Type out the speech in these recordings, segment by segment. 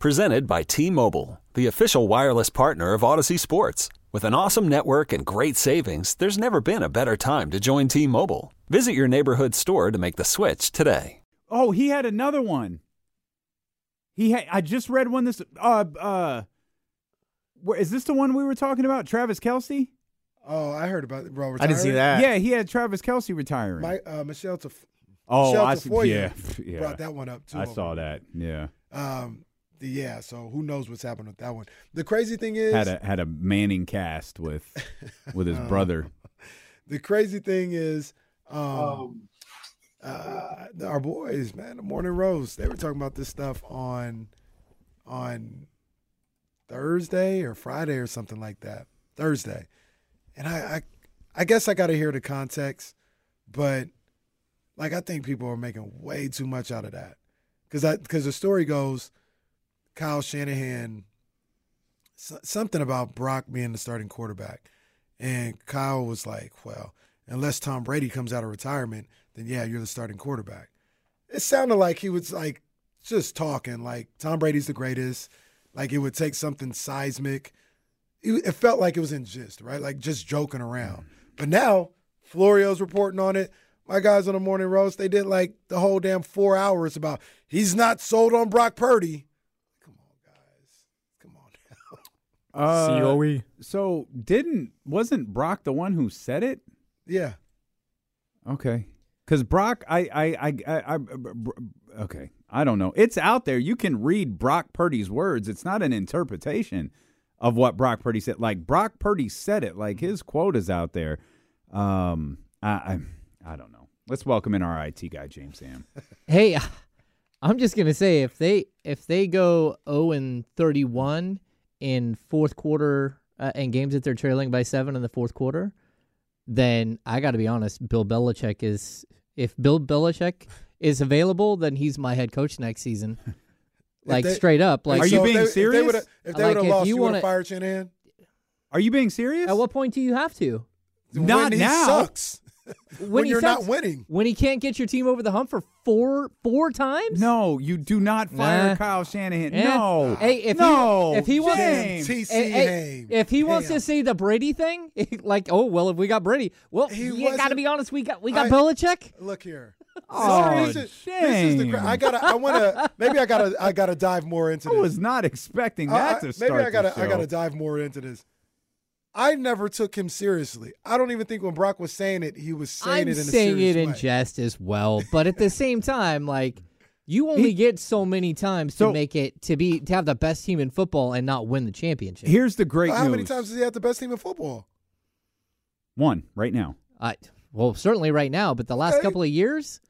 Presented by T Mobile, the official wireless partner of Audacy Sports. With an awesome network and great savings, there's never been a better time to join T Mobile. Visit your neighborhood store to make the switch today. Oh, he had another one. He had, I just read one this uh uh where, is this the one we were talking about? Travis Kelce? Oh, I heard about it, bro. I didn't see that. Yeah, he had Travis Kelce retiring. My, uh, Michelle Taf- oh, Michelle I see, yeah, yeah. brought that one up too. I saw that. Yeah. Um, the- yeah. So who knows what's happened with that one? The crazy thing is, Had a had a Manning cast with with his brother. the crazy thing is, um, uh, our boys, man, the Morning Roast, they were talking about this stuff on on Thursday or Friday or something like that. Thursday, and I, I, I guess I got to hear the context, but like I think people are making way too much out of that because I because the story goes, Kyle Shanahan, so- something about Brock being the starting quarterback. And Kyle was like, well, unless Tom Brady comes out of retirement, then yeah, you're the starting quarterback. It sounded like he was like just talking, like Tom Brady's the greatest. Like it would take something seismic. It it felt like it was in gist, right? Like just joking around. But now Florio's reporting on it. My guys on the morning roast, they did like the whole damn four hours about he's not sold on Brock Purdy. Come on, guys. Come on now. Uh, COE. So didn't wasn't Brock the one who said it? Yeah. Okay. Because Brock, I, I, I, I, I, okay, I don't know. It's out there. You can read Brock Purdy's words. It's not an interpretation of what Brock Purdy said. Like Brock Purdy said it. Like his quote is out there. Um, I, I, I don't know. Let's welcome in our IT guy, James Ham. Hey, I'm just gonna say if they if they go 0 and 31 in fourth quarter uh, and games that they're trailing by seven in the fourth quarter, then I got to be honest. Bill Belichick is if Bill Belichick is available, then he's my head coach next season. Like they- straight up. Like Are you if being If they serious? would've- if they Like, would have if lost, you you would wanna- have fired Shanahan? Are you being serious? at what point do you have to? Not when he now. sucks. When, he you're sucks? not winning. When he can't get your team over the hump for four four times? No, you do not fire Nah. Kyle Shanahan. Eh. No. Hey, if no. he if he wants James. TC Hey, hey, if he wants Damn. to say the Brady thing, like, oh well, if we got Brady, well, He you got to be honest, we got we got I- Belichick. Look here. Oh, this, is, this is the. cra- I gotta. I wanna. Maybe I gotta. I gotta dive more into This. I was not expecting that I- to start maybe I gotta. I gotta dive more into this. I never took him seriously. I don't even think when Brock was saying it, he was saying I'm it in a saying serious it in way. jest as well, but at the same time, like you only get so many times So- to make it to be to have the best team in football and not win the championship. Here's the great How news. many times does he have the best team in football? One right now. I, well, certainly right now, but the last Okay. couple of years,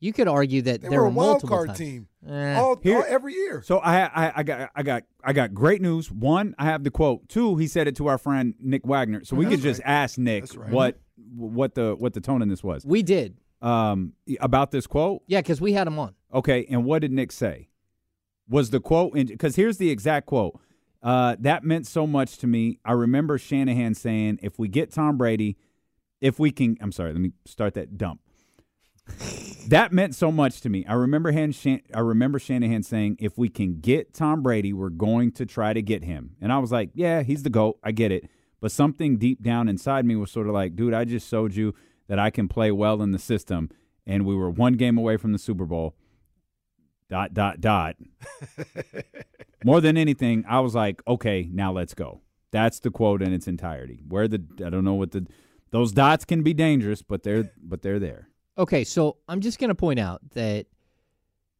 you could argue that They there were a were wild multiple card times. team. Eh. All, Here- all every year. So I, I I got I got I got great news. One, I have the quote. Two, he said it to our friend Nick Wagner. So we That's could just right. ask Nick right. what what the what the tone in this was. we did, Um about this quote. yeah, because we had him on. Okay, and what did Nick say? Was the quote because here's the exact quote. Uh, that meant so much to me. I remember Shanahan saying, "If we get Tom Brady, if we can." I'm sorry. Let me start that dump. That meant so much to me. I remember Han, Shan, I remember Shanahan saying, "If we can get Tom Brady, we're going to try to get him." And I was like, "Yeah, he's the goat. I get it." But something deep down inside me was sort of like, "Dude, I just showed you that I can play well in the system." And we were one game away from the Super Bowl dot dot dot. More than anything, I was like, okay, now let's go. That's the quote in its entirety. Where the I don't know what the those dots can be dangerous, but they're but they're there. Okay, so I'm just going to point out that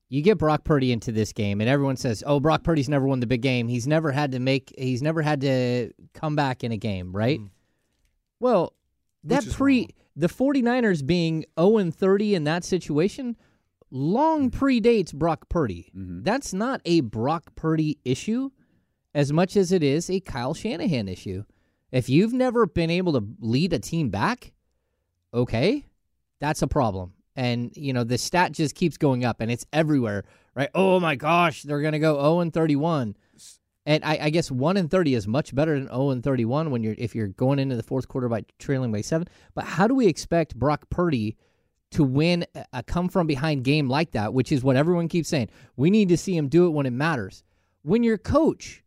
you get Brock Purdy into this game, and everyone says, "Oh, Brock Purdy's never won the big game. He's never had to make. He's never had to come back in a game, right?" Well, that pre wrong. the 49ers being 0 and 30 in that situation long predates Brock Purdy. Mhm. That's not a Brock Purdy issue as much as it is a Kyle Shanahan issue. If you've never been able to lead a team back, okay, that's a problem. And, you know, the stat just keeps going up and it's everywhere, right? Oh my gosh, they're going to go 0 and 31. And I, I guess 1 and 30 is much better than 0 and 31 when you're if you're going into the fourth quarter by trailing by 7. But how do we expect Brock Purdy to win a- come from behind game like that, which is what everyone keeps saying. We need to see him do it when it matters. When your coach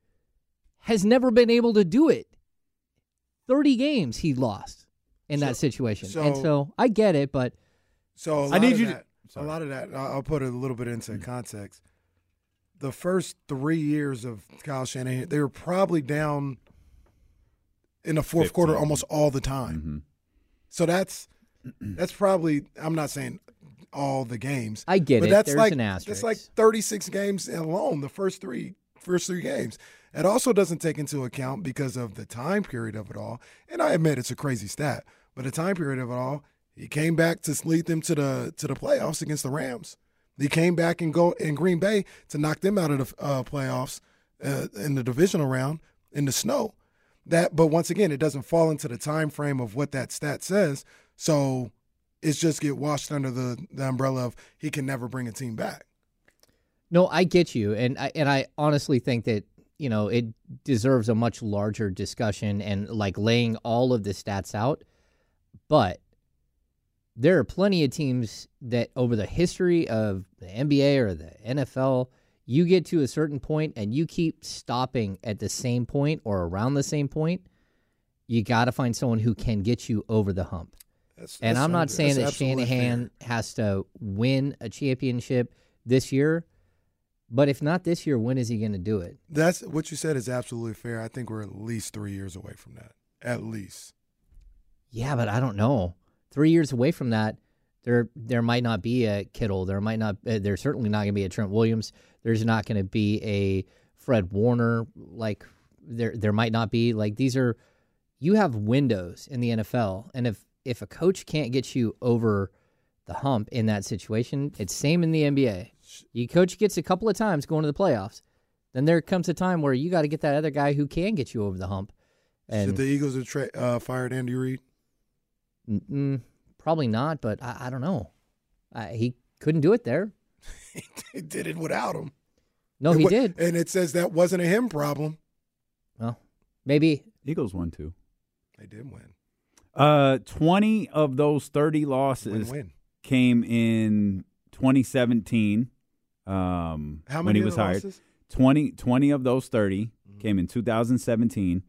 has never been able to do it. 30 games he lost in that situation. and so- so I get it, but So I need you to- that, Sorry. a lot of that. I'll I'll put it a little bit into Mm. context. The first three years of Kyle Shanahan, they were probably down in the fourth quarter almost all the time. Mhm. So that's that's probably. I'm not saying all the games. I get but it. That's There's like an that's asterisk. like 36 games alone. The first three first three games. It also doesn't take into account because of the time period of it all. And I admit it's a crazy stat, but the time period of it all, he came back to lead them to the to the playoffs against the Rams. He came back and go in Green Bay to knock them out of the uh, playoffs uh, in the divisional round in the snow. That, but once again, it doesn't fall into the time frame of what that stat says. So it's just get washed under the, the umbrella of he can never bring a team back. No, I get you, and I and I honestly think that you know it deserves a much larger discussion and like laying all of the stats out. But there are plenty of teams that over the history of the NBA or the NFL, you get to a certain point and you keep stopping at the same point or around the same point. You got to find someone who can get you over the hump. That's, And that's I'm not saying that Shanahan has to win a championship this year, but if not this year, when is he going to do it? That's what you said is absolutely fair. I think we're at least three years away from that. At least. Yeah, but I don't know. Three years away from that, there there might not be a Kittle. There might not. Uh, there's certainly not going to be a Trent Williams. There's not going to be a Fred Warner. Like there there might not be. Like these are. You have windows in the NFL, and if if a coach can't get you over the hump in that situation, it's same in the NBA. You coach gets a couple of times going to the playoffs, then there comes a time where you got to get that other guy who can get you over the hump. Should And the Eagles have tra- uh, fired Andy Reid? Mm, probably not, but I, I don't know. Uh, he couldn't do it there. he did it without him. No, It he wa- did. And it says that wasn't a him problem. Well, maybe. Eagles won two. They did win. Uh, 20 of those 30 losses win. came in 2017 um, How when many he was the hired. losses? 20, 20 of those 30 came in 2017.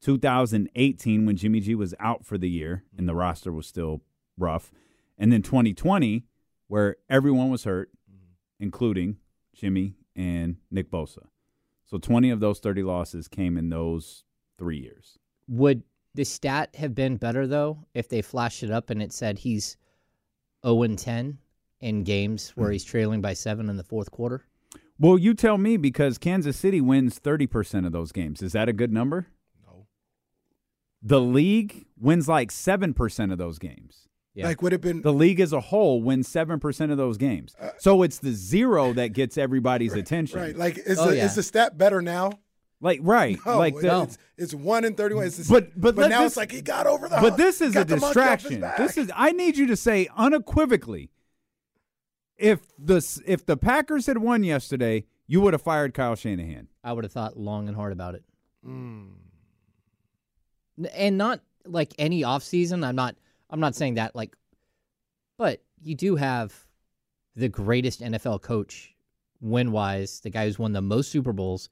2018 when Jimmy G was out for the year and the roster was still rough. And then 2020 where everyone was hurt, mm-hmm. including Jimmy and Nick Bosa. So 20 of those 30 losses came in those three years. Would the stat have been better though if they flashed it up and it said he's 0 and 10 in games where he's trailing by seven in the fourth quarter? Well, you tell me because Kansas City wins 30% of those games. Is that a good number? No. The league wins like 7% of those games. Yeah. Like would have been The league as a whole wins 7% of those games. So it's the zero that gets everybody's attention. Uh, right. Like is Oh, the yeah. is the stat better now? Like right, No, like the, it's, it's one in thirty one. It's the- But- but let now this- it's like he got over the. But this is a Got the monkey off his distraction. This is I need you to say unequivocally if the if the Packers had won yesterday, you would have fired Kyle Shanahan. I would have thought long and hard about it. Mm. N- And not like any offseason. I'm not I'm not saying that like but you do have the greatest NFL coach win wise, the guy who's won the most Super Bowls,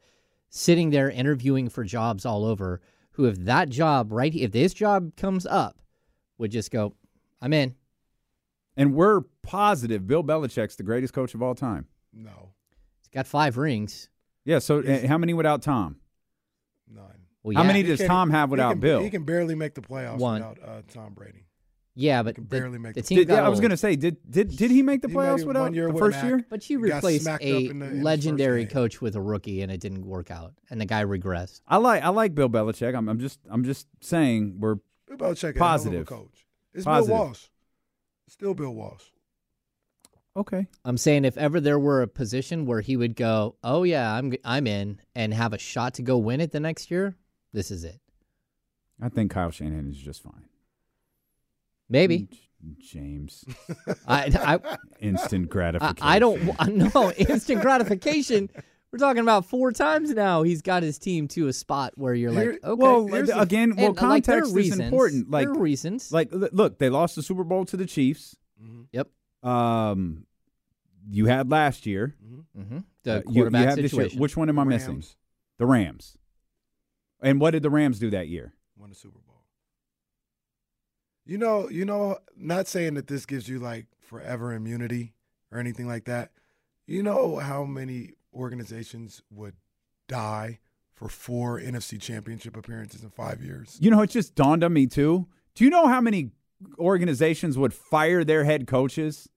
sitting there interviewing for jobs all over, who if that job right if this job comes up, would just go, I'm in. And we're positive Bill Belichick's the greatest coach of all time. No, He's got five rings. Yeah, so uh, how many without Tom? none. Well, How many He does Tom have he without can- Bill? He can barely make the playoffs One. without uh, Tom Brady. Yeah, but can the, barely make the the- team Did, got I was going to say, did did did he make the He playoffs it without one year the first an year? But you He replaced a in the- in legendary coach with a rookie, and it didn't work out, and the guy regressed. I like I like Bill Belichick. I'm, I'm just I'm just saying we're Bill Belichick, a Positive. hell of a coach. It's Positive. Bill Walsh. Still Bill Walsh. Okay. I'm saying if ever there were a position where he would go, "Oh yeah, I'm I'm in," and have a shot to go win it the next year, this is it. I think Kyle Shanahan is just fine. Maybe. James, I, I instant gratification. I don't know instant gratification. We're talking about four times now. He's got his team to a spot where you're Here- like, okay. Well, the- again, well, And, uh, like, there are context is reasons. important. Like, there are reasons. like, look, they lost the Super Bowl to the Chiefs. yep. Um, you had last year. hmm Uh, The you- you, quarterback this year. situation. Which one am I missing? The Rams. And what did the Rams do that year? won the Super Bowl. You know, you know, not saying that this gives you like forever immunity or anything like that. You know how many organizations would die for four NFC championship appearances in five years? You know, it just dawned on me too. Do you know how many organizations would fire their head coaches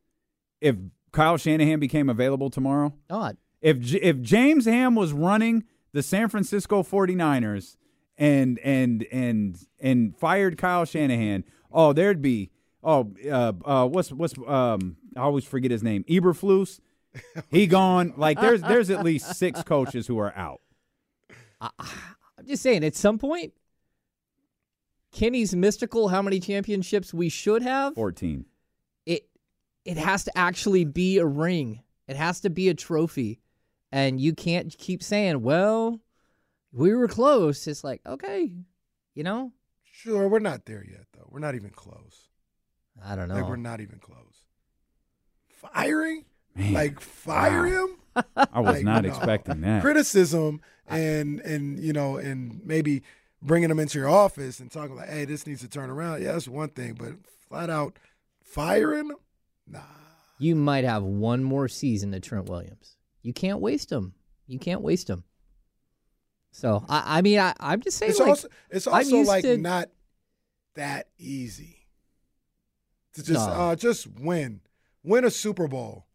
if Kyle Shanahan became available tomorrow? God. If if James Ham was running the San Francisco 49ers and and and and fired Kyle Shanahan, oh, there'd be oh uh uh what's what's um I always forget his name. Eberflus. He gone. Like there's there's at least six coaches who are out. I'm just saying, at some point, Kenny's mystical. How many championships we should have? 14. It it has to actually be a ring. It has to be a trophy, and you can't keep saying, "Well, we were close." It's like, okay, you know, Sure, we're not there yet though. We're not even close. I don't Like we're not even close. Firing? Man, Like fire Wow. him? I was Like, not no. expecting that. criticism and and you know and maybe bringing them into your office and talking like, hey, this needs to turn around. Yeah, that's one thing, but flat out firing, them? nah. You might have one more season to Trent Williams. You can't waste them. You can't waste them. So I, I mean, I, I'm just saying, It's like, also it's also like to- not that easy to just No. uh just win win a Super Bowl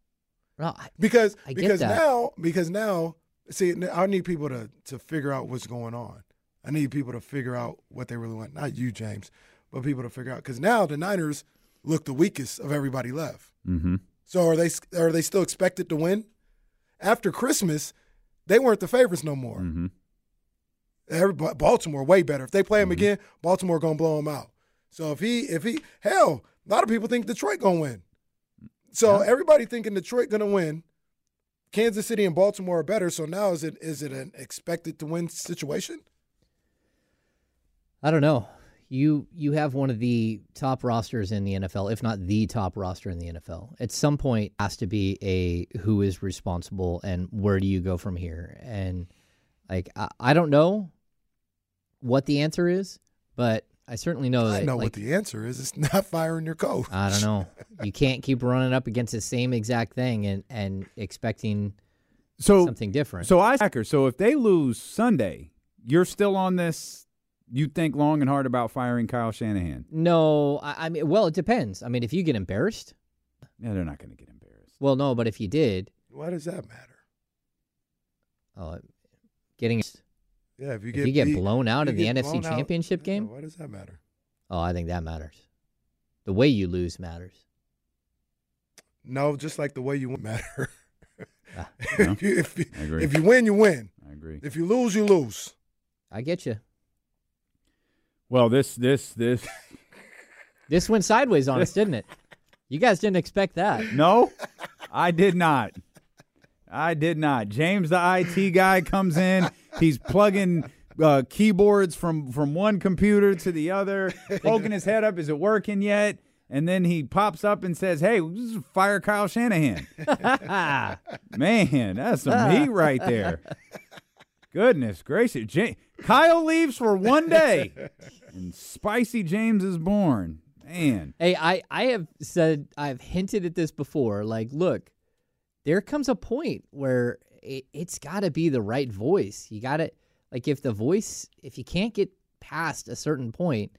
no, I- because I get because that. now because now see I need people to to figure out what's going on. I need people to figure out what they really want. Not you, James, but people to figure out because now the Niners look the weakest of everybody left. Mm-hmm. So are they are they still expected to win? After Christmas, they weren't the favorites no more. Mm-hmm. Everybody, Baltimore way better. If they play him again, Baltimore gonna blow him out. So if he if he hell, a lot of people think Detroit gonna win. So everybody thinking Detroit gonna win. Kansas City and Baltimore are better. So now is it is it an expected to win situation? I don't know. You you have one of the top rosters in the NFL, if not the top roster in the NFL. At some point, has to be a who is responsible and where do you go from here? And like I, I don't know what the answer is, but I certainly know I that. know like, what the answer is. It's not firing your coach. I don't know. You can't keep running up against the same exact thing and and expecting So something different. So I So if they lose Sunday, you're still on this. You think long and hard about firing Kyle Shanahan? no, I, I mean, well, it depends. I mean, if you get embarrassed, Yeah, they're not going to get embarrassed. well, no, but if you did, Why does that matter? uh, getting Yeah, if you if get you get beat- blown out you in the NFC blown out, Championship yeah, game, Why does that matter? oh, I think that matters. The way you lose matters. No, just like the way you win matter. Ah, if, you, if, you, I agree. if you win, you win. I agree. If you lose, you lose. I get you. Well, this this this This went sideways on us, didn't it? You guys didn't expect that. no, I did not. I did not. James, the IT guy, comes in. He's plugging uh, keyboards from from one computer to the other, poking his head up. Is it working yet? And then he pops up and says, "Hey, fire Kyle Shanahan." Man, that's some heat right there. Goodness gracious. Kyle leaves for one day, and Spicy James is born. Man. Hey, I, I have said, I've hinted at this before. Like, look, there comes a point where it, it's got to be the right voice. You got to, like, if the voice, if you can't get past a certain point,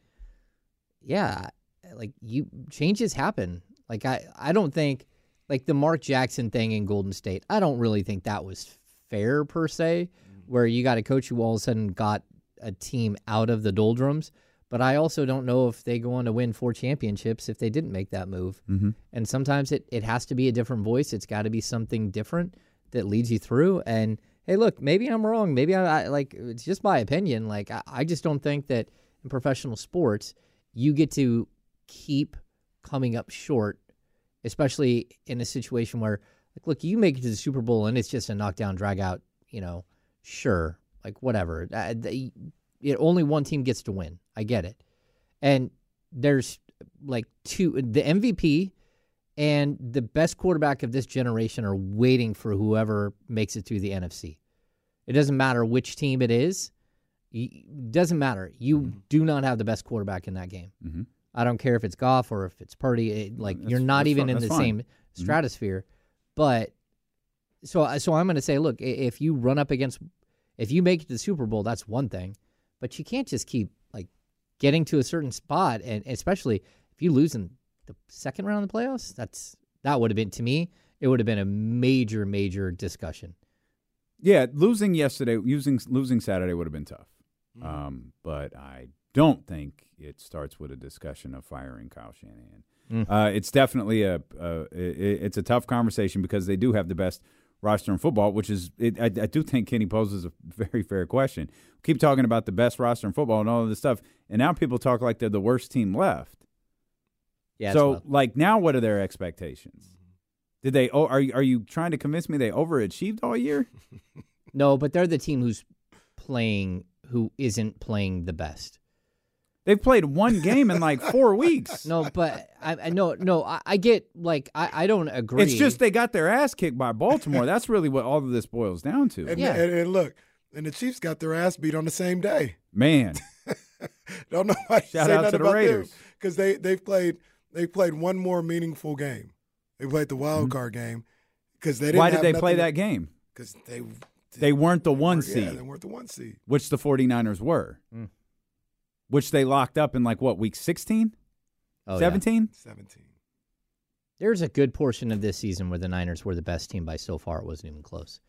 yeah, like, you, changes happen. Like, I, I don't think, like, the Mark Jackson thing in Golden State, I don't really think that was fair per se, mm. where you got a coach who all of a sudden got a team out of the doldrums. But I also don't know if they go on to win four championships if they didn't make that move. Mm-hmm. And sometimes it, it has to be a different voice. It's got to be something different that leads you through. And hey, look, maybe I'm wrong. Maybe I, I like it's just my opinion. Like I, I just don't think that in professional sports you get to keep coming up short, especially in a situation where like look, you make it to the Super Bowl and it's just a knockdown drag out. You know, sure, like whatever. Uh, it, only one team gets to win. I get it. And there's like two the MVP and the best quarterback of this generation are waiting for whoever makes it through the NFC. It doesn't matter which team it is. It doesn't matter. You Mm-hmm. do not have the best quarterback in that game. Mhm. I don't care if it's Goff or if it's Purdy. It, like That's- you're not even fi- in the fine. same Mm-hmm. stratosphere. But so so I'm going to say, look, if you run up against, if you make it to the Super Bowl, that's one thing. But you can't just keep like getting to a certain spot, and especially if you lose in the second round of the playoffs. That's that would have been to me. It would have been a major, major discussion. Yeah, losing yesterday, using losing Saturday would have been tough. Mm-hmm. Um, but I don't think it starts with a discussion of firing Kyle Shanahan. Mm. Uh, it's definitely a, a i- i- it's a tough conversation because they do have the best roster in football, which is it, I, I do think Kenny poses a very fair question. Keep talking about the best roster in football and all of this stuff, and now people talk like they're the worst team left. Yeah. so, wild. like now, what are their expectations? Did they? Oh, are you, are you trying to convince me they overachieved all year? no, but they're the team who's playing who isn't playing the best. They've played one game in like four weeks. No, but I, I no no I, I get like I, I don't agree. It's just they got their ass kicked by Baltimore. That's really what all of this boils down to. And, Yeah. and, and look, and the Chiefs got their ass beat on the same day. Man, Don't know why you Shout say out nothing to the about Raiders. because they they've played they played one more meaningful game. They played the wild Mhm. card game because they didn't. why did they play that game? game? Because they They weren't the one yeah, seed, they weren't the one seed. which the 49ers were, Mm. Which they locked up in like what, week 16? Oh, yeah. 17? Seventeen. There's a good portion of this season where the Niners were the best team by so far it wasn't even close.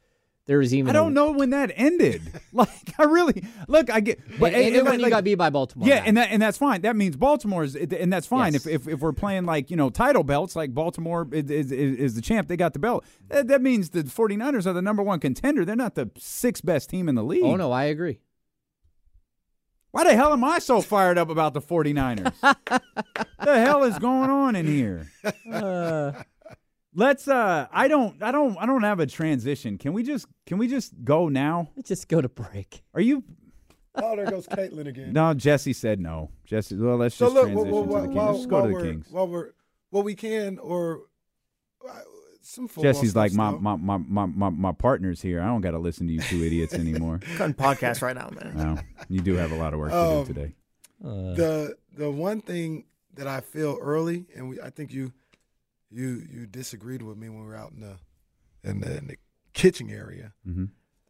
There was even I don't a, know when that ended. like, I really, look, I get, But and- and, and, when like- you got beat by Baltimore. Yeah, Matt. and that and that's fine. That means Baltimore's, and that's fine. Yes. If, if if we're playing like you know title belts, like Baltimore is, is, is the champ, they got the belt. That, that means the 49ers are the number one contender. They're not the sixth best team in the league. oh no, I agree. Why the hell am I so fired up about the 49ers? the hell is going on in here? Uh, Let's uh I don't I don't I don't have a transition. Can we just can we just go now? let's just go to break. Are you Oh, there goes Caitlin again. No, Jesse said no. Jesse well let's so just look, transition while, to the Kings. while, Let's go while to the Kings. while we're well, we can or some football Jesse's stuff like my, my, my, my, my, my partner's here. I don't got to listen to you two idiots anymore. Cutting podcast right now, man. no, you do have a lot of work to Um, do today. Uh, the the one thing that I feel early, and we, I think you you you disagreed with me when we were out in the in the, in the kitchen area. hmm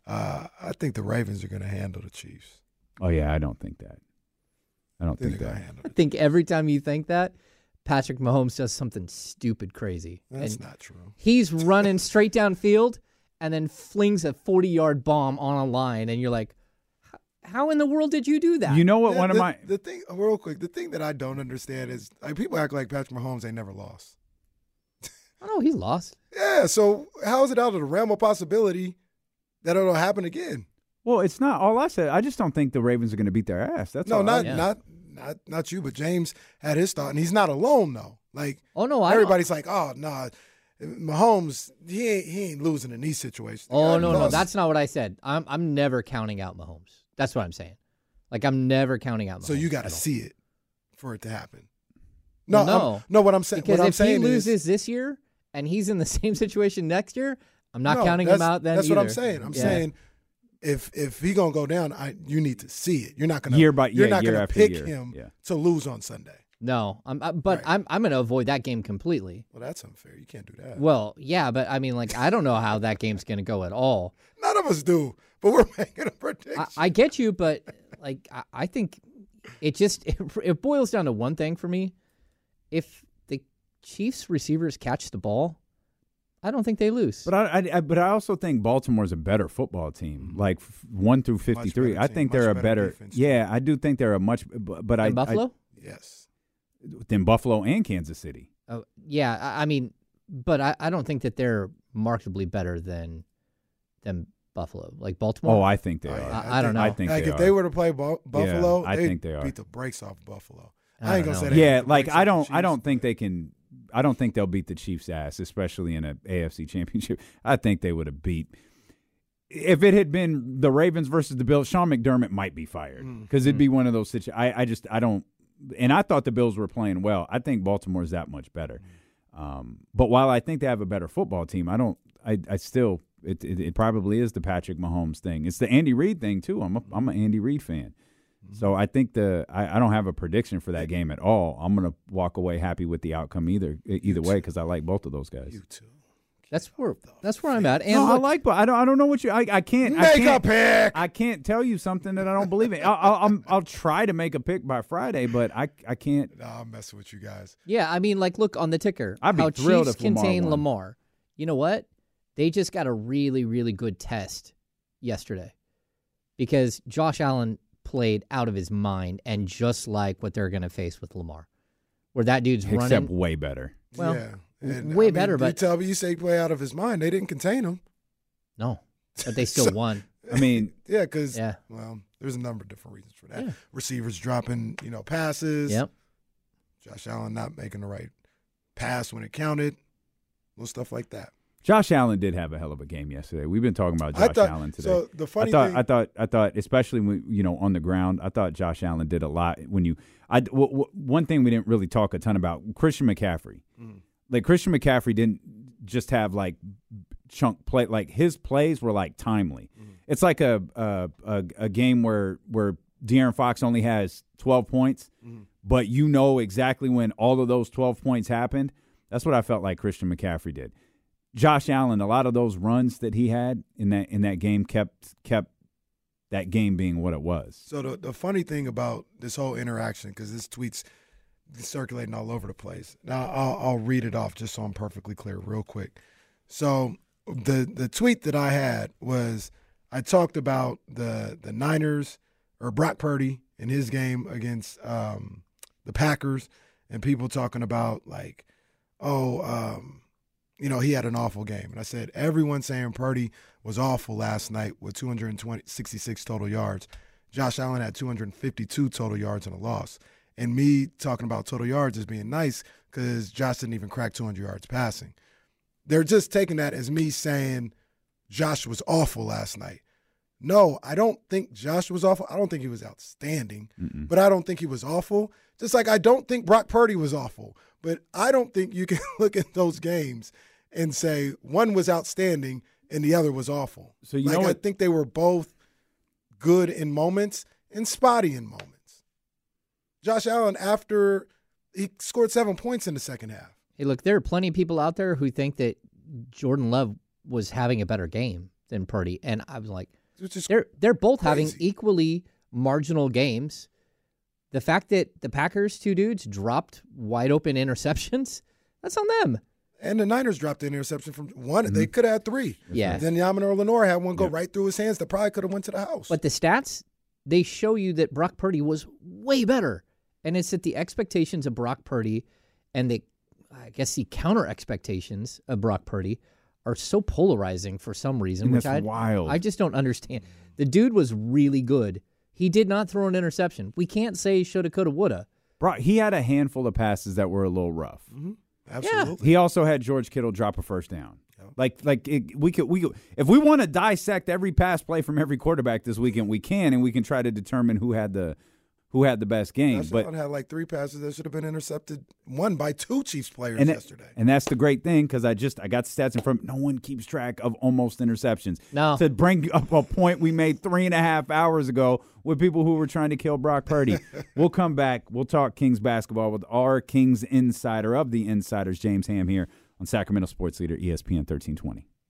Uh, I think the Ravens are going to handle the Chiefs. Oh yeah, I don't think that. I don't think think that. I think every time you think that, Patrick Mahomes does something stupid crazy. that's and not true. he's running straight downfield and then flings a 40 yard bomb on a line, and you're like, how in the world did you do that? You know what? The- one of my the thing oh, real quick. The thing that I don't understand is like people act like Patrick Mahomes ain't never lost. oh, he's lost. Yeah, so how is it out of the realm of possibility that it'll happen again? well, it's not all I said. I just don't think the Ravens are going to beat their ass. That's no, all not I, Yeah. not not not you, but James had his thought, and he's not alone though. Like Oh, no, everybody's like, oh no, Mahomes, he ain't he ain't losing in these situations. Oh no, no, that's not what I said. I'm I'm never counting out Mahomes. That's what I'm saying. Like I'm never counting out. Mahomes so you got to see it for it to happen. No, No. I'm- no. What I'm saying, because what I'm if he loses is, this year and he's in the same situation next year, I'm not no, counting him out. Then that's what I'm saying. I'm Yeah. saying if if he gonna go down, I you need to see it. You're not gonna Year by- you're yeah, not year gonna pick year. him Yeah. to lose on Sunday. no. I'm, I, but Right. I'm I'm going to avoid that game completely. Well, that's unfair. You can't do that. Well, yeah, but I mean, like I don't know how that game's going to go at all. None of us do, but we're making a prediction. I, I get you, but like I, I think it just it, it boils down to one thing for me. If the Chiefs receivers catch the ball, I don't think they lose. But I, I, I but I also think Baltimore's a better football team, mm-hmm. like f- one through fifty three. I think they're a better better. defense, too. yeah, I do think they're a much. But, but I And Buffalo? Yes. I, than Buffalo and Kansas City. Oh, yeah, I, I mean, but I, I don't think that they're markedly better than than Buffalo. Like Baltimore. Oh, I think they Oh, are. yeah. I, I don't know. I think like they if are. they were to play Bu- Buffalo, I they'd think they are. beat the brakes off Buffalo. I I, ain't don't gonna know. say they yeah, the like brakes I off the don't, I don't Chiefs, think but- they can. I don't think they'll beat the Chiefs' ass, especially in a AFC Championship. I think they would have beat. If it had been the Ravens versus the Bills, Sean McDermott might be fired Mm. because it'd be one of those situations. I, I just, I don't, and I thought the Bills were playing well. I think Baltimore's that much better. Um, but while I think they have a better football team, I don't. I, I still, it, it, it probably is the Patrick Mahomes thing. It's the Andy Reid thing too. I'm a, I'm an Andy Reid fan. So I think the I, I don't have a prediction for that game at all. I'm gonna walk away happy with the outcome either either way because I like both of those guys. You too. that's where that's where I'm at. And no, I like, but I don't. I don't know what you. I, I can't. Make a can't, pick. I can't tell you something that I don't believe in. I'll, I'll, I'm, I'll try to make a pick by Friday, but I I can't. Nah, I'm messing with you guys. yeah, I mean, like, look on the ticker. I'd be how thrilled Chiefs if Lamar contain won. Lamar. You know what? They just got a really, really good test yesterday because Josh Allen played out of his mind and just like what they're going to face with Lamar, where that dude's Except running. way better. Well, yeah. And, way I mean, better, You but- tell me you say he play out of his mind. They didn't contain him. No, but they still So- won. I mean, Yeah, because Yeah. well, there's a number of different reasons for that. Yeah. Receivers dropping, you know, passes. Yep. Josh Allen not making the right pass when it counted. Little stuff like that. Josh Allen did have a hell of a game yesterday. We've been talking about Josh thought- Allen today. so the funny I thought, thing- I thought, I thought, especially when you know on the ground, I thought Josh Allen did a lot. When you, I w- w- one thing we didn't really talk a ton about Christian McCaffrey. Mm. Like Christian McCaffrey didn't just have like chunk play. Like his plays were like timely. Mm. It's like a a, a a game where where De'Aaron Fox only has twelve points, Mm. but you know exactly when all of those twelve points happened. That's what I felt like Christian McCaffrey did. Josh Allen, a lot of those runs that he had in that in that game kept kept that game being what it was. So the the funny thing about this whole interaction, because this tweet's circulating all over the place. Now I'll, I'll read it off just so I'm perfectly clear, real quick. So the the tweet that I had was I talked about the the Niners or Brock Purdy in his game against um, the Packers, and people talking about like, oh, um, you know, he had an awful game, and I said everyone saying Purdy was awful last night with 266 total yards. Josh Allen had 252 total yards and a loss. And me talking about total yards as being nice because Josh didn't even crack 200 yards passing. They're just taking that as me saying Josh was awful last night. No, I don't think Josh was awful. I don't think he was outstanding, but I don't think he was awful. Just like I don't think Brock Purdy was awful, but I don't think you can look at those games and say one was outstanding and the other was awful. So you like know I think they were both good in moments and spotty in moments. Josh Allen, after he scored seven points in the second half. Hey, look, there are plenty of people out there who think that Jordan Love was having a better game than Purdy, and I was like, they're they're both having equally marginal games. The fact that the Packers two dudes dropped wide open interceptions, that's on them. And the Niners dropped an interception from one. They mm-hmm. could have had three. Yeah. Then Yamin or Lenoir had one go right through his hands that probably could have went to the house. But the stats, they show you that Brock Purdy was way better. And it's that the expectations of Brock Purdy and the, I guess, the counter expectations of Brock Purdy are so polarizing for some reason, And which that's I, wild. I just don't understand. The dude was really good. He did not throw an interception. We can't say shoulda, coulda, woulda. Bro, he had a handful of passes that were a little rough. Mm-hmm. Absolutely. He also had George Kittle drop a first down. Like, like it, we could, we could, if we want to dissect every pass play from every quarterback this weekend, we can, and we can try to determine who had the, who had the best game. Josh but Allen had like three passes that should have been intercepted, one by two Chiefs players and that- yesterday. and that's the great thing because I just I got the stats in front. No one keeps track of almost interceptions. No. to bring up a point we made three and a half hours ago with people who were trying to kill Brock Purdy. we'll come back. We'll talk Kings basketball with our Kings insider of the insiders, James Ham here on Sacramento Sports Leader ESPN thirteen twenty.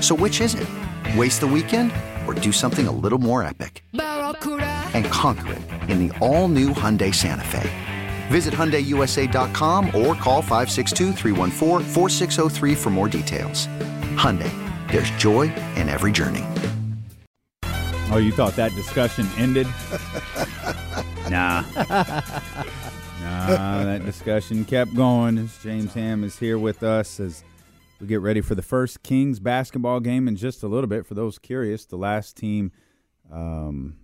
So, which is it? Waste the weekend or do something a little more epic? And conquer it in the all new Hyundai Santa Fe. Visit HyundaiUSA.com or call 562 for more details. Hyundai, there's joy in every journey. Oh, you thought that discussion ended? nah. nah, that discussion kept going as James Ham is here with us as we get ready for the first Kings basketball game in just a little bit. For those curious, the last team um,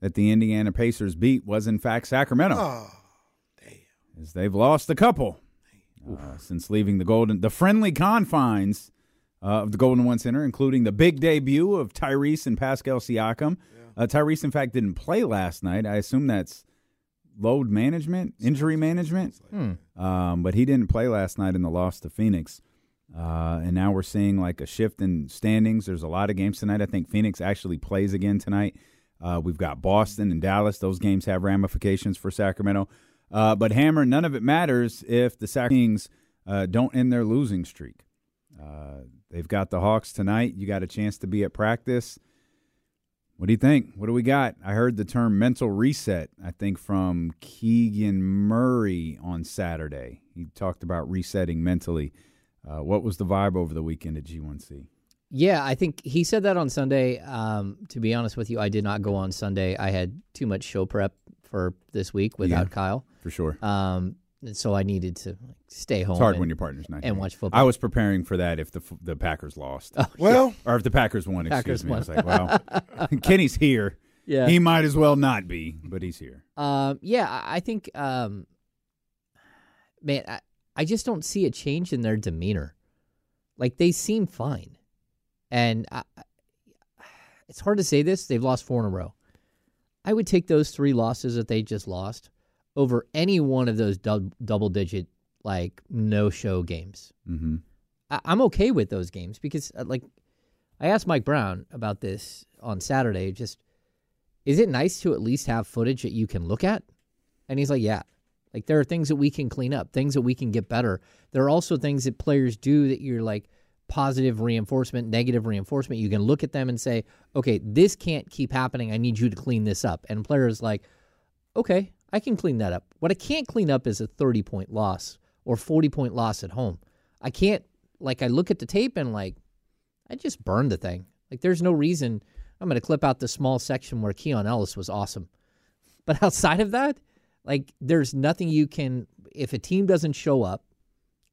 that the Indiana Pacers beat was, in fact, Sacramento. Oh, damn. As they've lost a couple uh, since leaving the golden, the friendly confines uh, of the Golden One Center, including the big debut of Tyrese and Pascal Siakam. Uh, Tyrese, in fact, didn't play last night. I assume that's load management, injury management. Um, but he didn't play last night in the loss to Phoenix. Uh, and now we're seeing like a shift in standings. There's a lot of games tonight. I think Phoenix actually plays again tonight. Uh, we've got Boston and Dallas. Those games have ramifications for Sacramento. Uh, but Hammer, none of it matters if the Sac Kings uh, don't end their losing streak. Uh, they've got the Hawks tonight. You got a chance to be at practice. What do you think? What do we got? I heard the term mental reset, I think, from Keegan Murray on Saturday. He talked about resetting mentally. Uh, what was the vibe over the weekend at G1C? Yeah, I think he said that on Sunday. Um, to be honest with you, I did not go on Sunday. I had too much show prep for this week without Yeah. Kyle. For sure. Um, and so I needed to stay home. It's hard and, when your partner's not and here. watch football. I was preparing for that if the f- the Packers lost, Well, or if the Packers won. Excuse me. won. I was like, well, Kenny's here. Yeah. He might as well not be, but he's here. Um, yeah, I I think, um, man, I, I just don't see a change in their demeanor. Like they seem fine, and I, it's hard to say this. They've lost four in a row. I would take those three losses that they just lost over any one of those dou- double-digit like no-show games. Mm-hmm. I- I'm okay with those games because, uh, like, I asked Mike Brown about this on Saturday. Just, is it nice to at least have footage that you can look at? And he's like, yeah. Like, there are things that we can clean up, things that we can get better. There are also things that players do that you're like positive reinforcement, negative reinforcement. You can look at them and say, okay, this can't keep happening. I need you to clean this up. And players like, okay, I can clean that up. What I can't clean up is a 30 point loss or 40 point loss at home. I can't, like, I look at the tape and, like, I just burned the thing. Like, there's no reason I'm going to clip out the small section where Keon Ellis was awesome. But outside of that, like, there's nothing you can, if a team doesn't show up,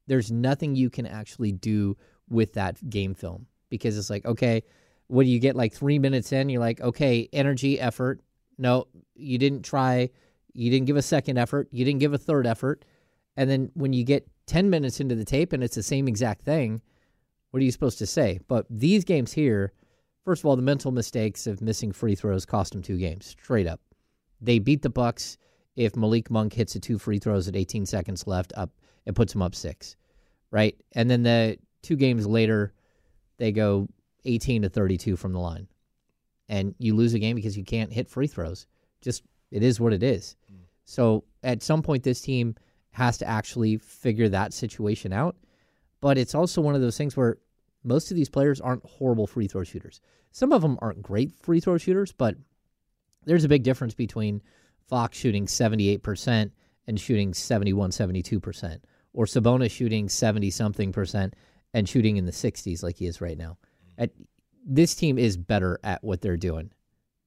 there's nothing you can actually do with that game film because it's like, okay, what do you get like three minutes in? You're like, okay, energy, effort. No, you didn't try. You didn't give a second effort. You didn't give a third effort. And then when you get 10 minutes into the tape and it's the same exact thing, what are you supposed to say? But these games here, first of all, the mental mistakes of missing free throws cost them two games, straight up. They beat the Bucks if Malik Monk hits the two free throws at 18 seconds left up it puts them up 6. Right? And then the two games later they go 18 to 32 from the line. And you lose a game because you can't hit free throws. Just it is what it is. So at some point this team has to actually figure that situation out. But it's also one of those things where most of these players aren't horrible free throw shooters. Some of them aren't great free throw shooters, but there's a big difference between Fox shooting 78% and shooting 71, 72%, or Sabonis shooting 70 something percent and shooting in the 60s like he is right now. At, this team is better at what they're doing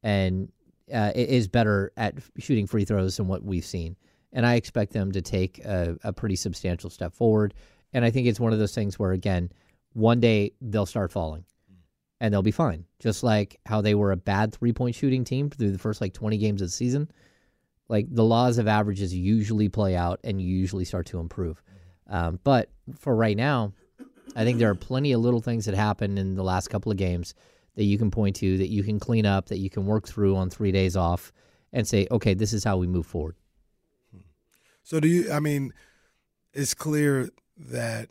and uh, is better at shooting free throws than what we've seen. And I expect them to take a, a pretty substantial step forward. And I think it's one of those things where, again, one day they'll start falling and they'll be fine. Just like how they were a bad three point shooting team through the first like 20 games of the season. Like the laws of averages usually play out and you usually start to improve. Um, but for right now, I think there are plenty of little things that happen in the last couple of games that you can point to, that you can clean up, that you can work through on three days off and say, okay, this is how we move forward. So do you? I mean, it's clear that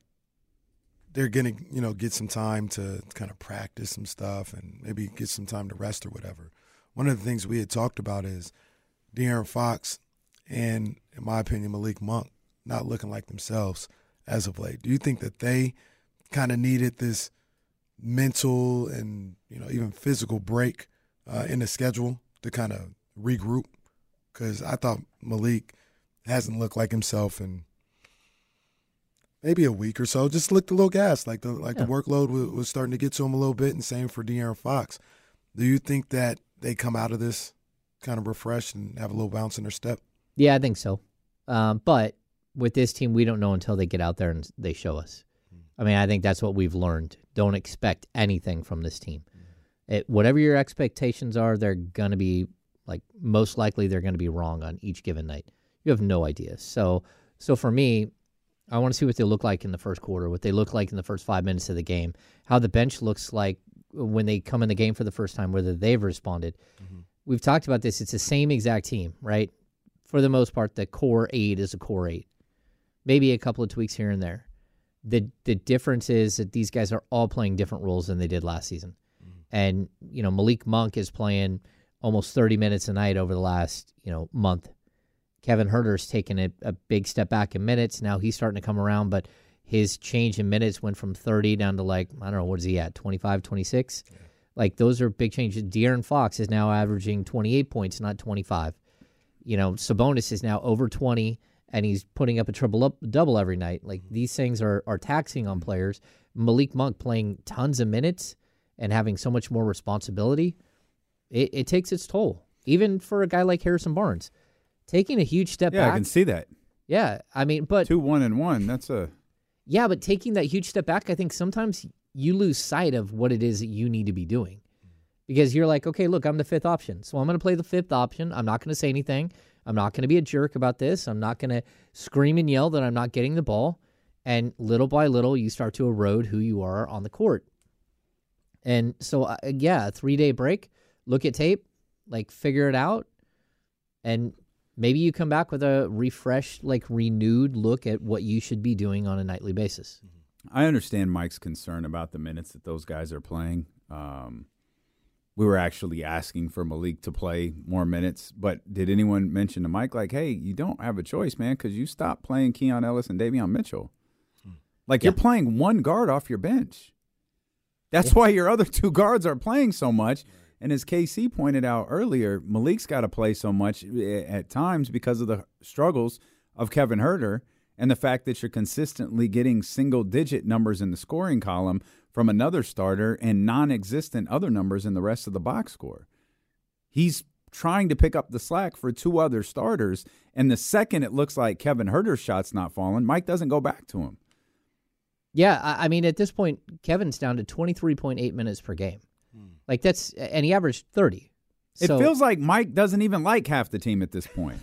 they're gonna, you know, get some time to kind of practice some stuff and maybe get some time to rest or whatever. One of the things we had talked about is De'Aaron Fox and, in my opinion, Malik Monk not looking like themselves as of late. Do you think that they kind of needed this mental and you know even physical break uh, in the schedule to kind of regroup? Because I thought Malik hasn't looked like himself in maybe a week or so. Just looked a little gas, like the like Yeah. the workload was, was starting to get to him a little bit, and same for De'Aaron Fox. Do you think that they come out of this kind of refreshed and have a little bounce in their step? Yeah, I think so. Um, but with this team, we don't know until they get out there and they show us. Hmm. I mean, I think that's what we've learned. Don't expect anything from this team. Hmm. It, whatever your expectations are, they're going to be like most likely they're going to be wrong on each given night. You have no idea. So, so for me, I want to see what they look like in the first quarter, what they look like in the first five minutes of the game, how the bench looks like when they come in the game for the first time, whether they've responded. Mm-hmm. We've talked about this. It's the same exact team, right? For the most part, the core eight is a core eight. Maybe a couple of tweaks here and there. The the difference is that these guys are all playing different roles than they did last season. Mm-hmm. And, you know, Malik Monk is playing almost 30 minutes a night over the last, you know, month. Kevin Huerter's taken a, a big step back in minutes. Now he's starting to come around, but his change in minutes went from 30 down to like, I don't know, what is he at, 25, 26? Like those are big changes. De'Aaron Fox is now averaging 28 points, not 25. You know, Sabonis is now over 20 and he's putting up a triple up double every night. Like these things are are taxing on players. Malik Monk playing tons of minutes and having so much more responsibility, it, it takes its toll. Even for a guy like Harrison Barnes, taking a huge step Yeah, back. I can see that. Yeah, I mean, but Two, one, and one. That's a yeah, but taking that huge step back, I think sometimes you lose sight of what it is that you need to be doing. Because you're like, okay, look, I'm the fifth option. So I'm going to play the fifth option. I'm not going to say anything. I'm not going to be a jerk about this. I'm not going to scream and yell that I'm not getting the ball. And little by little, you start to erode who you are on the court. And so, uh, yeah, three day break, look at tape, like figure it out. And maybe you come back with a refreshed, like renewed look at what you should be doing on a nightly basis. I understand Mike's concern about the minutes that those guys are playing. Um, we were actually asking for Malik to play more minutes, but did anyone mention to Mike like, "Hey, you don't have a choice, man, because you stopped playing Keon Ellis and Davion Mitchell. Like you're playing one guard off your bench. That's why your other two guards are playing so much." And as KC pointed out earlier, Malik's got to play so much eh, at times because of the struggles of Kevin Huerter and the fact that you're consistently getting single digit numbers in the scoring column from another starter and non existent other numbers in the rest of the box score. He's trying to pick up the slack for two other starters. And the second it looks like Kevin Huerter's shot's not falling, Mike doesn't go back to him. Yeah, I, I mean, at this point, Kevin's down to 23.8 minutes per game. Hmm. Like that's, and he averaged 30. It So- feels like Mike doesn't even like half the team at this point.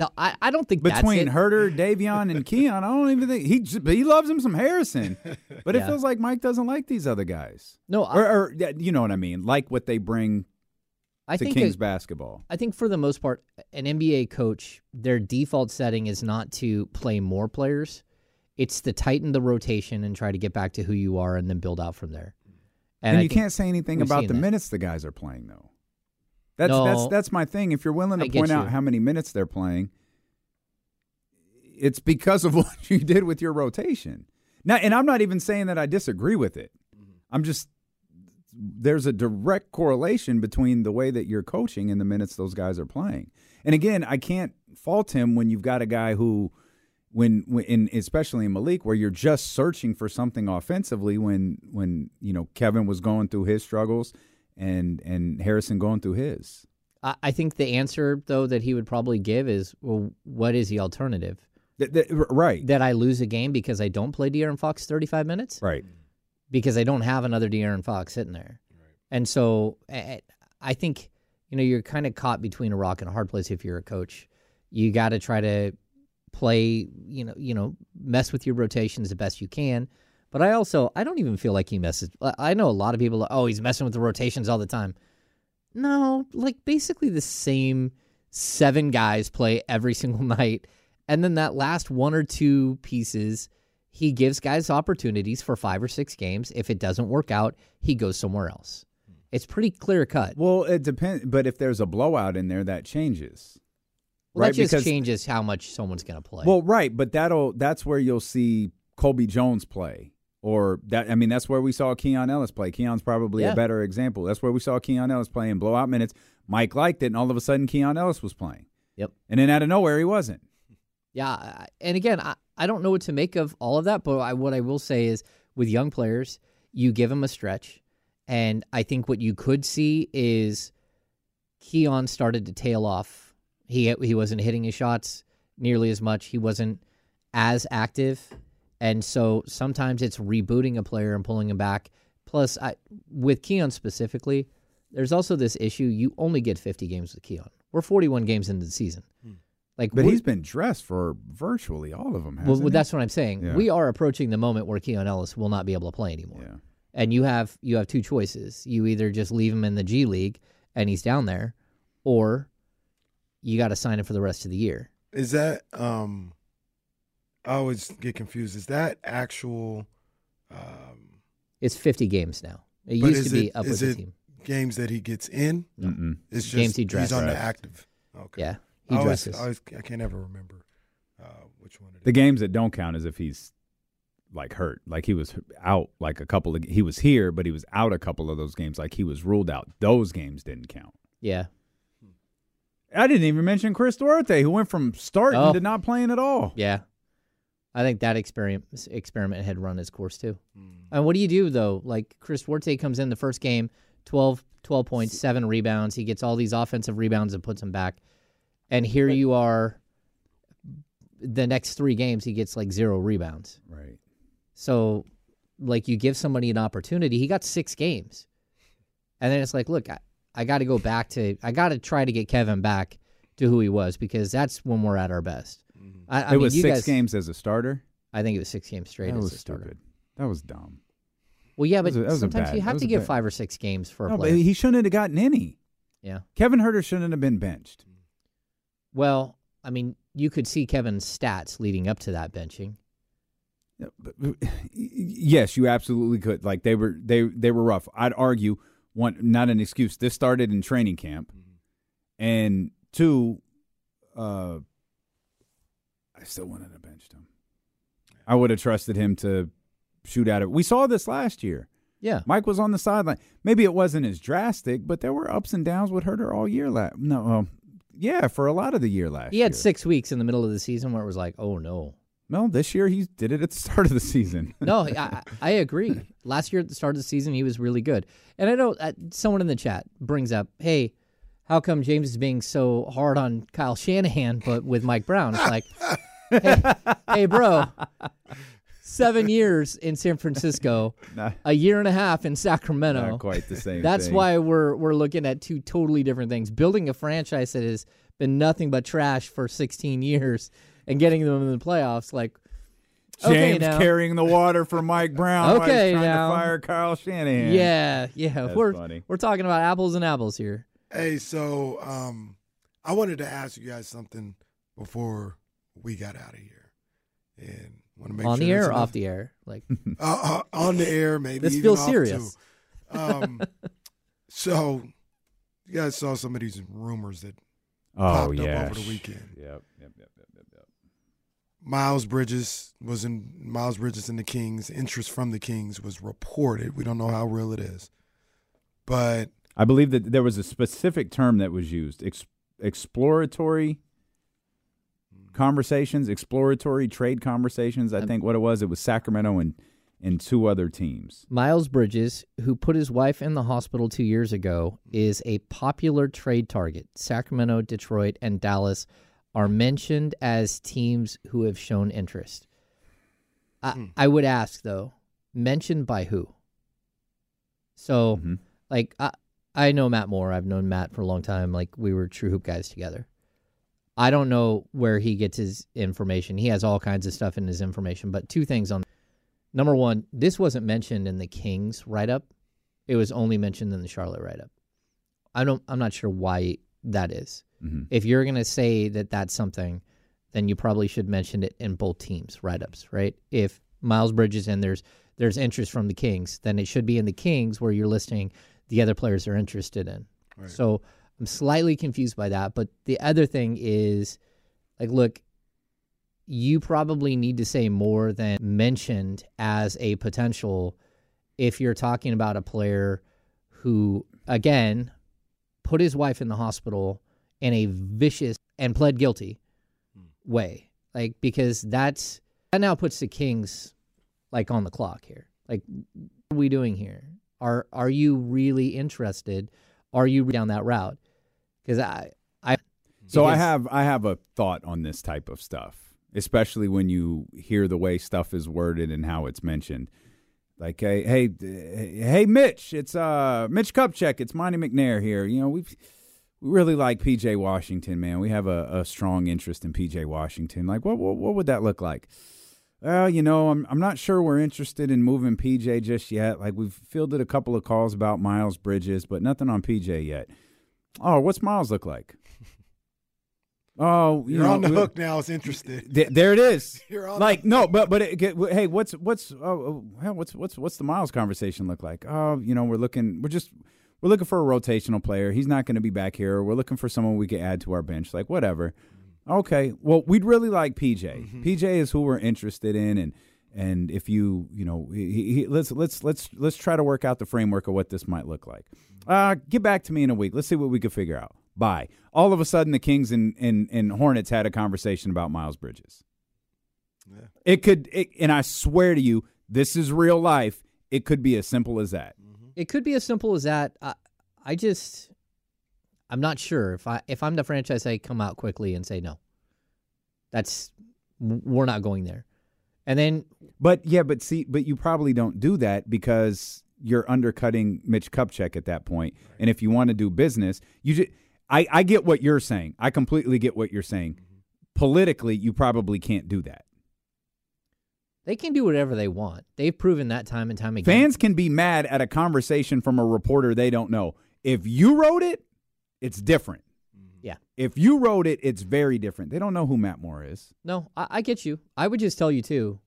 No, I, I don't think Between. Huerter, Davion, and Keon, I don't even think he he loves him some Harrison, but it feels like Mike doesn't like these other guys. No, I, Or, or you know what I mean, like what they bring I to think Kings it- basketball. I think for the most part, an NBA coach, their default setting is not to play more players. It's to tighten the rotation and try to get back to who you are and then build out from there. And, I you think can't say anything about the that. minutes the guys are playing, though. That's that's No. that's my thing. If you're willing to I point out how many minutes they're playing, it's because of what you did with your rotation. Now, and I'm not even saying that I disagree with it. Mm-hmm. I'm just there's a direct correlation between the way that you're coaching and the minutes those guys are playing. And again, I can't fault him when you've got a guy who when, when in, especially in Malik where you're just searching for something offensively when when you know Kevin was going through his struggles and and Harrison going through his. I, I think the answer though that he would probably give is, well, what is the alternative? Th- th- right. That I lose a game because I don't play De'Aaron Fox 35 minutes? right. because I don't have another De'Aaron Fox sitting there. And so eh, I think, you know, you're kind of caught between a rock and a hard place if you're a coach. You got to try to play, you know, you know, mess with your rotations the best you can. But I also, I don't even feel like he messes. I- know a lot of people, oh, he's messing with the rotations all the time. No, like basically the same seven guys play every single night. And then that last one or two pieces, he gives guys opportunities for five or six games. If it doesn't work out, he goes somewhere else. It's pretty clear cut. Well, it depends. But if there's a blowout in there, that changes. Well, right, that just because- changes how much someone's going to play. Well, right, but that'll that's where you'll see Colby Jones play. Or that I mean that's where we saw Keon Ellis play. Keon's probably Yeah. a better example. That's where we saw Keon Ellis play in blowout minutes. Mike liked it, and all of a sudden Keon Ellis was playing. Yep. And then out of nowhere he wasn't. Yeah, and again, I, I don't know what to make of all of that, but I, what I will say is with young players, you give them a stretch, and I think what you could see is Keon started to tail off. He he wasn't hitting his shots nearly as much. He wasn't as active, and so sometimes it's rebooting a player and pulling him back. Plus, I, with Keon specifically, there's also this issue: you only get 50 games with Keon. We're 41 games into the season. Like, But he's been dressed for virtually all of them. well, Hasn't well, he? that's what I'm saying. Yeah. We are approaching the moment where Keon Ellis will not be able to play anymore. yeah. And you have you have two choices. You either just leave him in the G League and he's down there, or you got to sign him for the rest of the year. Is that um I always get confused. Is that actual um It's 50 games now. It used is to be it- up with is the team. games that he gets in? Mm-mm. It's just Games he he's on the active. Okay. Yeah, he I always, dresses. I, always, I can't ever remember uh, which one it is. The games that don't count is if he's like hurt, like he was out, like a couple of he was here, but he was out a couple of those games, like he was ruled out. Those games didn't count. yeah, I didn't even mention Chris Duarte, who went from starting Oh. to not playing at all. yeah. I think that experiment experiment had run its course too. Hmm. And what do you do though? Like Chris Duarte comes in the first game, 12, 12 points, seven rebounds. He gets all these offensive rebounds and puts him back. And here you are. The next three games, he gets like zero rebounds. Right. So, like, you give somebody an opportunity. He got six games, and then it's like, look, I, I got to go back to. I got to try to get Kevin back to who he was because that's when we're at our best. Mm-hmm. I, I it mean, was you six guys, games as a starter. I think it was six games straight that as was a starter. stupid. That was dumb. Well, yeah, but a- was sometimes bad- you have to a give bad- five or six games for a No, but player. he shouldn't have gotten any. yeah. Kevin Huerter shouldn't have been benched. Well, I mean, you could see Kevin's stats leading up to that benching. Yeah, but- uh, but- Yes, you absolutely could. Like they were, they they were rough. I'd argue one, not an excuse. This started in training camp, mm-hmm. and two, uh, I still wanted to bench him. I would have trusted him to shoot out of. We saw this last year. Yeah. Mike was on the sideline. Maybe it wasn't as drastic, but there were ups and downs with Huerter all year. Last no, um, yeah, for a lot of the year last. He had year. six weeks in the middle of the season where it was like, oh no. No, this year he did it at the start of the season. No, I, I I agree. Last year at the start of the season, he was really good. And I know uh, someone in the chat brings up, hey, how come James is being so hard on Kyle Shanahan, but with Mike Brown? It's like, hey, hey, bro, seven years in San Francisco, Not- a year and a half in Sacramento. Not quite the same. That's thing. why we're we're looking at two totally different things. Building a franchise that has been nothing but trash for 16 years and getting them in the playoffs. Like, James okay, now. carrying the water for Mike Brown. while he's Okay, trying now. to fire Kyle Shanahan. yeah, yeah, That's we're funny. we're talking about apples and apples here. Hey, so um, I wanted to ask you guys something before we got out of here, and want to make On sure the air or off the air? Like, Uh, uh, on the air, maybe. This feels serious. Um, so you guys saw some of these rumors that Oh popped yeah. up over the weekend. Yep. Yep. Yep. Yep. Yep. yep. Miles Bridges was in Miles Bridges and the Kings. Interest from the Kings was reported. We don't know how real it is, but I believe that there was a specific term that was used: Ex- exploratory conversations, exploratory trade conversations. I think what it was. It was Sacramento and and two other teams. Miles Bridges, who put his wife in the hospital two years ago, is a popular trade target. Sacramento, Detroit, and Dallas are mentioned as teams who have shown interest. I, I would ask though, mentioned by who? So, Mhm. like, I I know Matt Moore. I've known Matt for a long time. Like, we were True Hoop guys together. I don't know where he gets his information. He has all kinds of stuff in his information. But two things on number one, this wasn't mentioned in the Kings write up. It was only mentioned in the Charlotte write up. I don't. I'm not sure why that is. Mhm. If you're gonna say that that's something, then you probably should mention it in both teams write ups, right? If Miles Bridges and there's there's interest from the Kings, then it should be in the Kings where you're listing the other players they're interested in. Right. So I'm slightly confused by that. But the other thing is, like, look, you probably need to say more than mentioned as a potential if you're talking about a player who, again, put his wife in the hospital in a vicious and pled guilty hmm. way. Like, because that's that now puts the Kings like on the clock here. Like, what are we doing here? Are are you really interested? Are you down that route? Because I, I, So I have I have a thought on this type of stuff, especially when you hear the way stuff is worded and how it's mentioned. Like, hey, hey, hey, Mitch, it's uh Mitch Kupchak, it's Monte McNair here. You know, we we really like PJ Washington, man. We have a, a strong interest in PJ Washington. Like, what, what what would that look like? Well, you know, I'm I'm not sure we're interested in moving PJ just yet. Like, we've fielded a couple of calls about Miles Bridges, but nothing on PJ yet. Oh, what's Miles look like? Oh, you you're know, on the hook now. It's interested. Th- there it is. You're on like no, but but it, get, hey, what's what's oh, oh, hell, what's what's what's the Miles conversation look like? Oh, you know, we're looking, we're just we're looking for a rotational player. He's not going to be back here. We're looking for someone we could add to our bench. Like whatever. Mm-hmm. Okay, well, we'd really like PJ. Mm-hmm. PJ is who we're interested in, and and if you you know, he, he, let's let's let's let's try to work out the framework of what this might look like. Uh, get back to me in a week. Let's see what we can figure out. Bye. All of a sudden, the Kings and and, and Hornets had a conversation about Miles Bridges. Yeah. It could, it, and I swear to you, this is real life. It could be as simple as that. It could be as simple as that. I, I just, I'm not sure if I if I'm the franchise, I come out quickly and say no. That's we're not going there, and then But yeah, but see, but you probably don't do that because you're undercutting Mitch Kupchak at that point. And if you want to do business, you just, I, I get what you're saying. I completely get what you're saying. Politically, you probably can't do that. they can do whatever they want. They've proven that time and time again. Fans can be mad at a conversation from a reporter they don't know. If you wrote it, it's different. Mm-hmm. yeah, If you wrote it, it's very different. They don't know who Matt Moore is. no, I, I get you. I would just tell you too.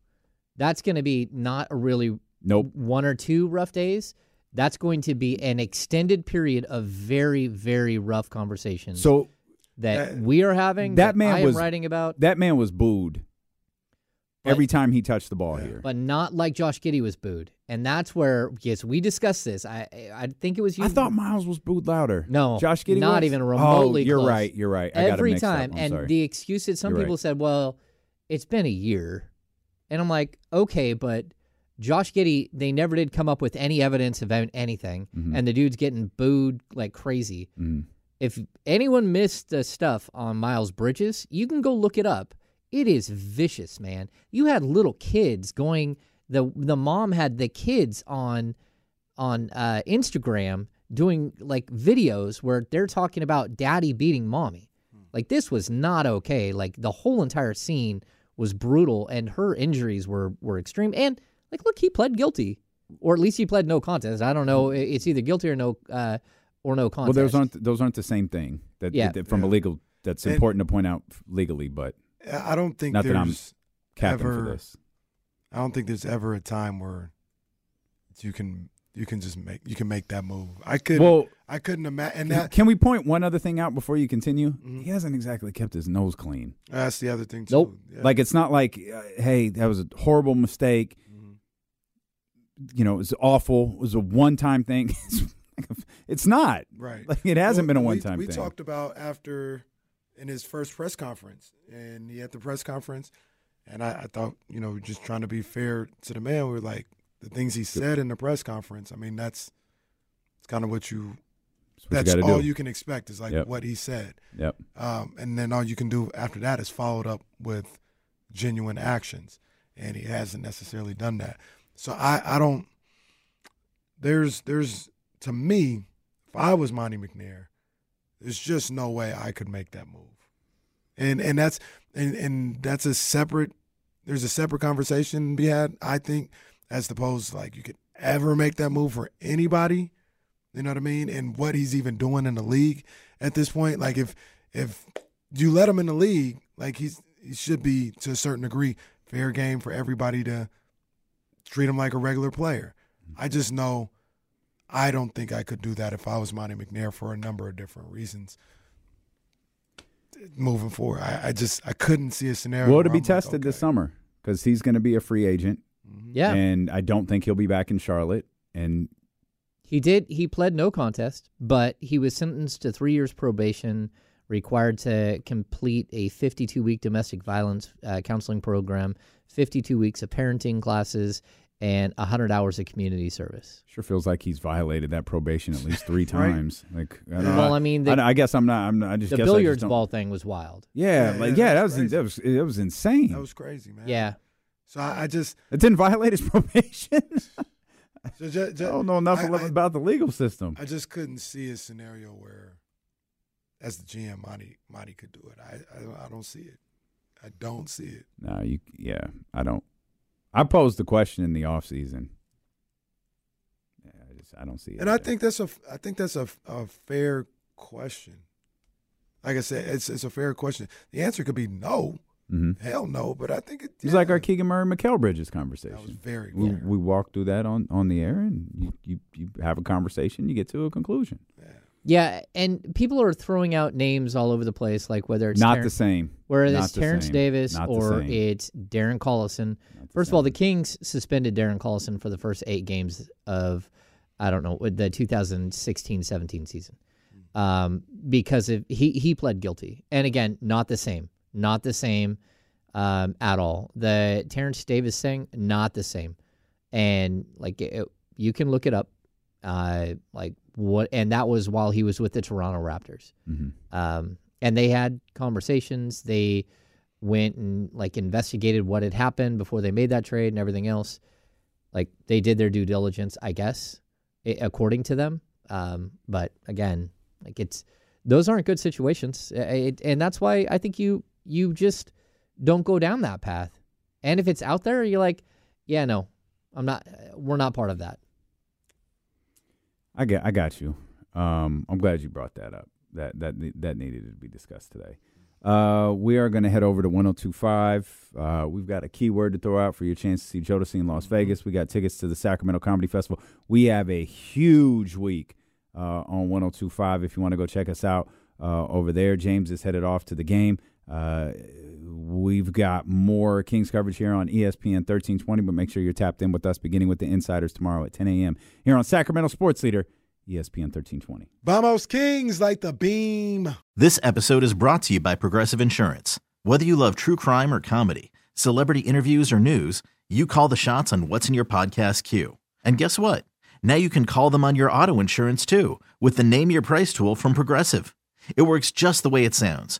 That's going to be not a really Nope. one or two rough days. That's going to be an extended period of very, very rough conversations So that Uh, we are having. that man I am was- writing about, that man was booed But- every time he touched the ball here. but not like Josh Giddey was booed, and that's where yes, we discussed this. I I think it was you. I thought Miles was booed louder. No, Josh Giddey, not was? even remotely Oh, you're close. right. You're right. I got it every up. time. I'm and sorry. the excuse that some You're people right. said, well, it's been a year. And I'm like, okay, but Josh Giddey, they never did come up with any evidence of an- anything. Mhm. And the dude's getting booed like crazy. Mhm. If anyone missed the stuff on Miles Bridges, you can go look it up. It is vicious, man. You had little kids going. the The mom had the kids on on uh, Instagram doing like videos where they're talking about daddy beating mommy. Like this was not okay. Like the whole entire scene was brutal, and her injuries were were extreme. And like, look, he pled guilty, or at least he pled no contest. I don't know. It's either guilty or no uh, or no contest. Well, those aren't those aren't the same thing. That, Yeah. that- from a legal. That's And- important to point out legally, but I I don't think Not that there's I'm capping ever, for this. I don't think there's ever a time where you can you can just make you can make that move. I could Well, I couldn't imagine can, that can we point one other thing out before you continue? Mhm. He hasn't exactly kept his nose clean. that's the other thing too. Nope. Yeah. Like it's not like, uh, hey, that was a horrible mistake. You know, it was awful. It was a one-time thing. it's not. right. Like it hasn't Well, been a one-time thing. we, talked about after in his first press conference, and he had the press conference, and I, I thought you know just trying to be fair to the man. We were like the things he said in the press conference. I mean that's it's kind of what you That's what that's you all do. you can expect is like Yep. what he said. Yep. Um, and then all you can do after that is followed up with genuine actions, and he hasn't necessarily done that. So I, I don't. There's there's to me, if I was Monte McNair, there's just no way I could make that move, and and that's and and that's a separate. There's a separate conversation to be had. I think, as opposed like you could ever make that move for anybody. You know what I mean? And what he's even doing in the league at this point. Like if if you let him in the league, like he's he should be to a certain degree fair game for everybody to treat him like a regular player. I just know I don't think I could do that if I was Monte McNair for a number of different reasons. Moving forward, I, I just I couldn't see a scenario. Well, to where be I'm like, tested this summer because he's going to be a free agent, yeah. and I don't think he'll be back in Charlotte. And He did. He pled no contest, but he was sentenced to three years probation, required to complete a 52 week domestic violence uh, counseling program, 52 weeks of parenting classes, and 100 hours of community service. sure feels like he's violated that probation at least three Right. times. Like, I don't know. Well, I mean, the, I, I guess I'm not. I'm not. I just the guess I just billiards ball thing was wild. Yeah, Yeah, like yeah, yeah, that was that was it was insane. That was crazy, man. Yeah. So I, I just, it didn't violate his probation. so ju- ju- I don't know enough I- I- about the legal system. I just couldn't see a scenario where, as the GM, Monte Monte could do it. I I, I don't see it. I don't see it. No, you. Yeah, I don't. I posed the question in the off season. Yeah, I just I don't see it. And I think that's a I think that's a, a fair question. Like I said, it's it's a fair question. The answer could be no, Mhm. hell no. But I think it, It's like our Keegan Murray Mikal Bridges That was conversation. very We, we walk through that on, on the air, and you, you you have a conversation, you get to a conclusion. Yeah, and people are throwing out names all over the place, like whether it's Not Terren- the same. whether Not it's Terence same. Davis Not or it's Darren Collison. First of all, the. Kings suspended Darren Collison for the first eight games of, I don't know, the 2016-17 season, um, because of, he he pled guilty. And again, not the same, not the same um, at all. The Terence Davis thing, not the same. And like it, you can look it up, uh, like what, and that was while he was with the Toronto Raptors. Mhm. Um, and they had conversations. They went and like investigated what had happened before they made that trade and everything else. Like they did their due diligence, I guess, according to them. Um, but again, like it's those aren't good situations, it, and that's why I think you you just don't go down that path. And if it's out there, you're like, yeah, no, I'm not. We're not part of that. I got I got you. Um, I'm glad you brought that up. That that that needed to be discussed today. Uh, we are going to head over to 1025. Uh, we've got a keyword to throw out for your chance to see Jodeci in Las Vegas. We got tickets to the Sacramento Comedy Festival. We have a huge week uh, on 1025 if you want to go check us out uh, over there. James is headed off to the game. We've got more Kings coverage here on ESPN 1320, but make sure you're tapped in with us beginning with the Insiders tomorrow at 10 a.m. here on Sacramento Sports Leader, ESPN 1320. Vamos Kings like the beam. This episode is brought to you by Progressive Insurance. Whether you love true crime or comedy, celebrity interviews or news, you call the shots on what's in your podcast queue. And guess what? Now you can call them on your auto insurance too with the Name Your Price tool from Progressive. It works just the way it sounds.